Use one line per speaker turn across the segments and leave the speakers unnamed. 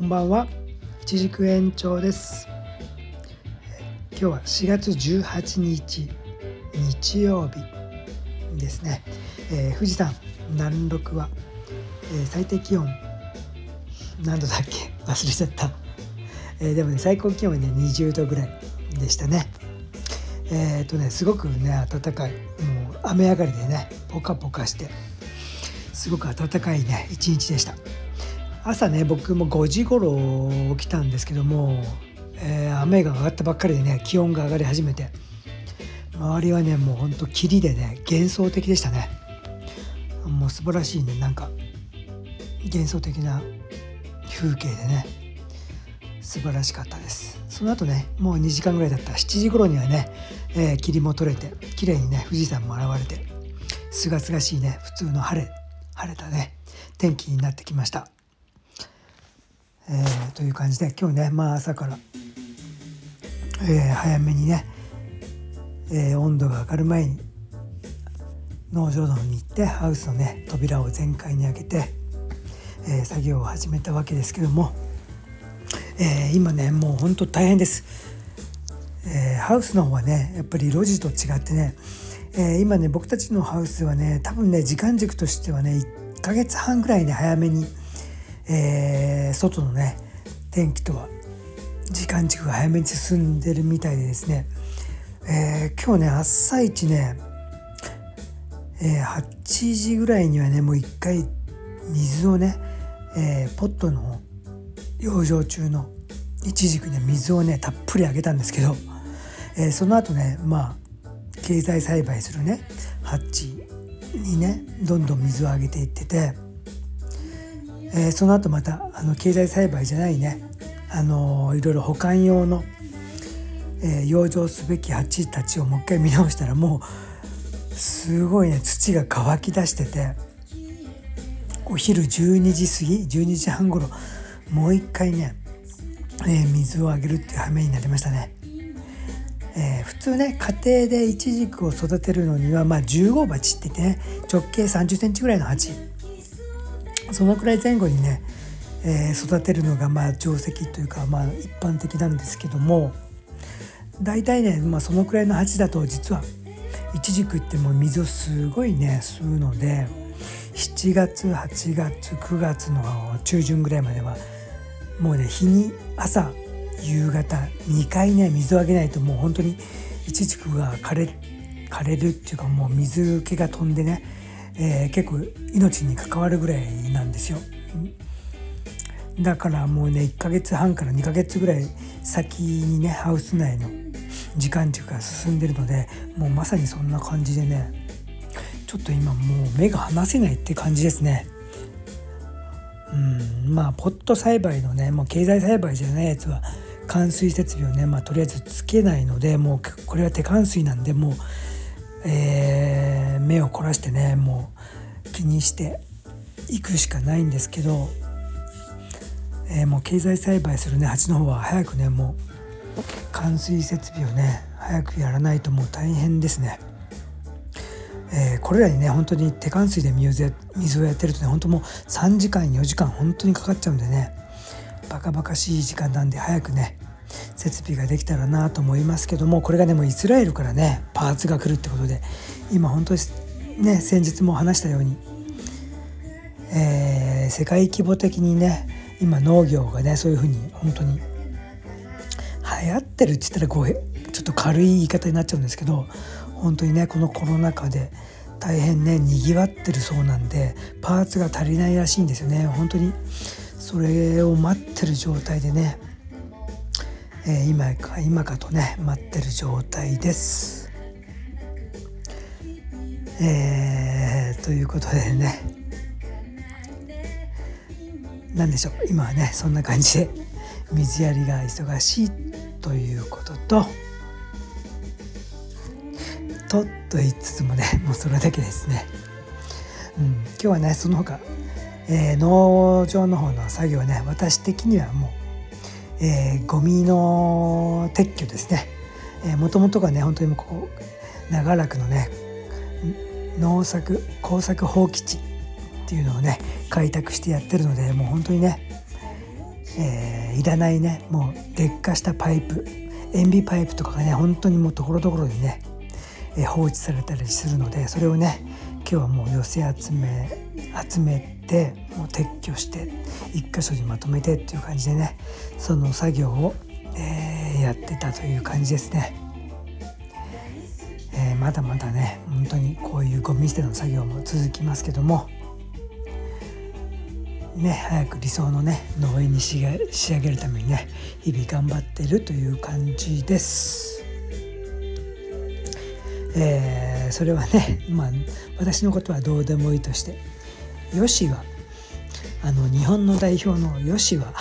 こんばんは、いちじく園長です。今日は4月18日日曜日ですね。えー富士山南麓は、えー最低気温何度だっけ？忘れちゃった。えーでもね最高気温はね20度ぐらいでしたね。えっ、とねすごくね暖かいもう雨上がりでねポカポカしてすごく暖かいね一日でした。朝ね僕も5時頃起きたんですけども、えー雨が上がったばっかりでね気温が上がり始めて周りはねもうほんと霧でね幻想的でしたね。もう素晴らしいねなんか幻想的な風景でね素晴らしかったです。その後ねもう2時間ぐらいだった。7時頃にはね、えー霧も取れて綺麗にね富士山も現れてすがすがしいね普通の晴れ晴れたね天気になってきました。えーという感じで今日ねまあ朝から、えー早めにね、えー温度が上がる前に農場の方に行ってハウスのね扉を全開に開けて、え作業を始めたわけですけども、え今ねもうほんと大変です、えハウスの方はねやっぱり路地と違ってね、え今ね僕たちのハウスはね多分ね時間軸としてはね1ヶ月半ぐらいね早めにえー外のね天気とは時間軸が早めに進んでるみたいでですね、えー今日ね朝一ね、えー8時ぐらいにはねもう一回水をね、えーポットの養生中のイチジクに水をねたっぷりあげたんですけど、えーその後ねまあ経済栽培するねハッチにねどんどん水をあげていってて。えーその後またあの経済栽培じゃないねあのいろいろ保管用の、えー養生すべき鉢たちをもう一回見直したらもうすごいね土が乾き出しててお昼12時過ぎ12時半頃もう一回ね、えー水をあげるっていう羽目になりましたね。えー普通ね家庭でイチジクを育てるのには、まあ、10号鉢って言ってね直径3 0センチぐらいの鉢そのくらい前後にね、えー育てるのがまあ定石というかまあ一般的なんですけども大体ね、まあ、そのくらいの鉢だと実はイチジクってもう水をすごいね吸うので7月8月9月の中旬ぐらいまではもうね日に朝夕方2回ね水をあげないともう本当にイチジクが枯れ枯れるっていうかもう水気が飛んでね、えー結構命に関わるぐらいなんですよ。だからもうね1ヶ月半から2ヶ月ぐらい先にねハウス内の時間軸が進んでるのでもうまさにそんな感じでねちょっと今もう目が離せないって感じですね。うんまあポット栽培のねもう経済栽培じゃないやつは冠水設備をね、まあ、とりあえずつけないのでもうこれは手冠水なんでもう、えー目を凝らしてねもう気にしていくしかないんですけど、えーもう経済栽培するね鉢の方は早くねもう冠水設備をね早くやらないともう大変ですね。えーこれらにね本当に手冠水で水をやってるとね本当もう3時間4時間本当にかかっちゃうんでねバカバカしい時間なんで早くね設備ができたらなと思いますけどもこれがねもうイスラエルからねパーツが来るってことで今本当にね先日も話したように、えー世界規模的にね今農業がねそういうふうに本当に流行ってるって言ったらこうちょっと軽い言い方になっちゃうんですけど本当にねこのコロナ禍で大変ねにぎわってるそうなんでパーツが足りないらしいんですよね本当にそれを待ってる状態でね、えー今か今かとね待ってる状態です。えーということでね。何でしょう。今はねそんな感じで水やりが忙しいということととと言いつつもねもうそれだけですね。うん、今日はねその他、えー農場の方の作業ね私的にはもう、えーゴミの撤去ですね。もともとがね本当にもうここ長らくのね農作工作放棄地っていうのをね開拓してやってるのでもう本当にねえー、いらないねもう劣化したパイプ塩ビパイプとかがね本当にもうところどころにね、えー、放置されたりするのでそれをね今日はもう寄せ集め集めてもう撤去して一箇所にまとめてっていう感じでねその作業を、えー、やってたという感じですね。まだまだね本当にこういうゴミ捨ての作業も続きますけどもね早く理想のね農園に仕上げるためにね日々頑張ってるという感じです。えー、それはねまあ私のことはどうでもいいとしてよしはあの日本の代表のよしは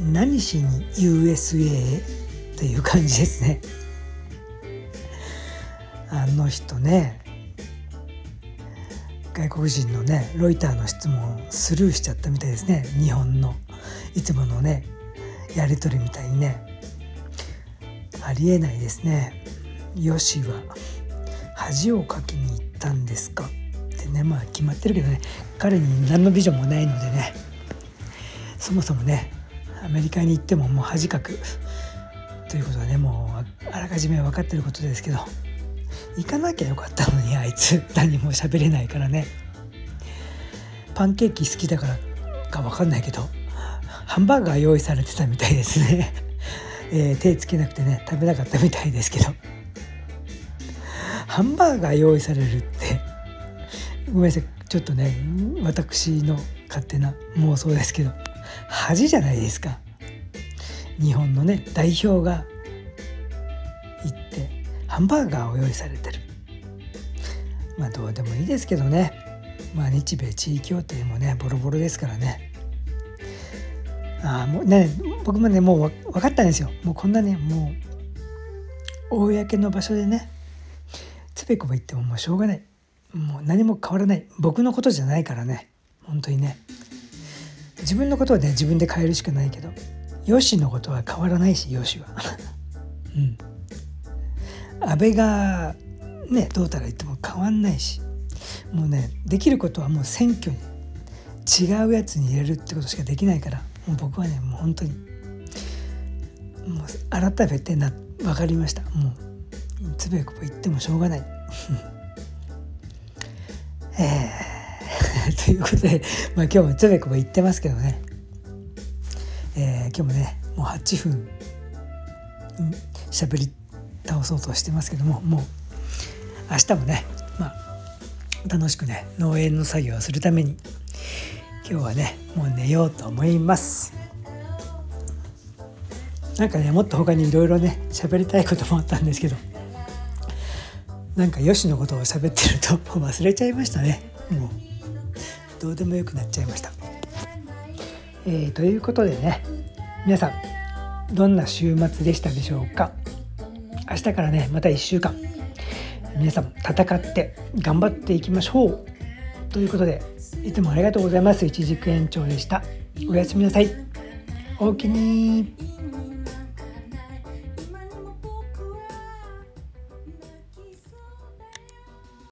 何しに USA へという感じですね。あの人ね外国人のねロイターの質問スルーしちゃったみたいですね。日本のいつものねやり取りみたいにね。ありえないですね。よしは恥をかきに行ったんですか？ってねまあ決まってるけどね。彼に何のビジョンもないのでね。そもそもねアメリカに行ってももう恥かく。ということはねもうあらかじめ分かってることですけど。行かなきゃよかったのにあいつ。何も喋れないからね。パンケーキ好きだからか分かんないけどハンバーガー用意されてたみたいですね、えー、手つけなくてね食べなかったみたいですけど。ハンバーガー用意されるってごめんなさい。ちょっとね私の勝手な妄想ですけど恥じゃないですか。日本のね代表が行ってハンバーガーを用意されてる。まあどうでもいいですけどね。まあ日米地位協定もねボロボロですからね。ああもうね僕もねもう分かったんですよ。もうこんなねもう公の場所でねつべこべ言ってももうしょうがない。もう何も変わらない。僕のことじゃないからね。本当にね。自分のことはね自分で変えるしかないけどよしのことは変わらないしよしは。うん。安倍がねどうたら言っても変わんないしもうねできることはもう選挙に違うやつに入れるってことしかできないからもう僕はねもう本当にもう改めてな分かりました。もうつべこべ言ってもしょうがない。えー、ということで、まあ、今日もつべこべ言ってますけどね、えー、今日もねもう8分喋り倒そうとしてますけどももう明日もね、まあ、楽しくね農園の作業をするために今日はねもう寝ようと思います。なんかねもっと他にいろいろね喋りたいこともあったんですけどなんかよしのことを喋ってると忘れちゃいましたね。もうどうでもよくなっちゃいました、えー、ということでね皆さんどんな週末でしたでしょうか？明日からねまた1週間。皆さん戦って頑張っていきましょう。ということでいつもありがとうございます。一軸延長でした。おやすみなさい。おおきに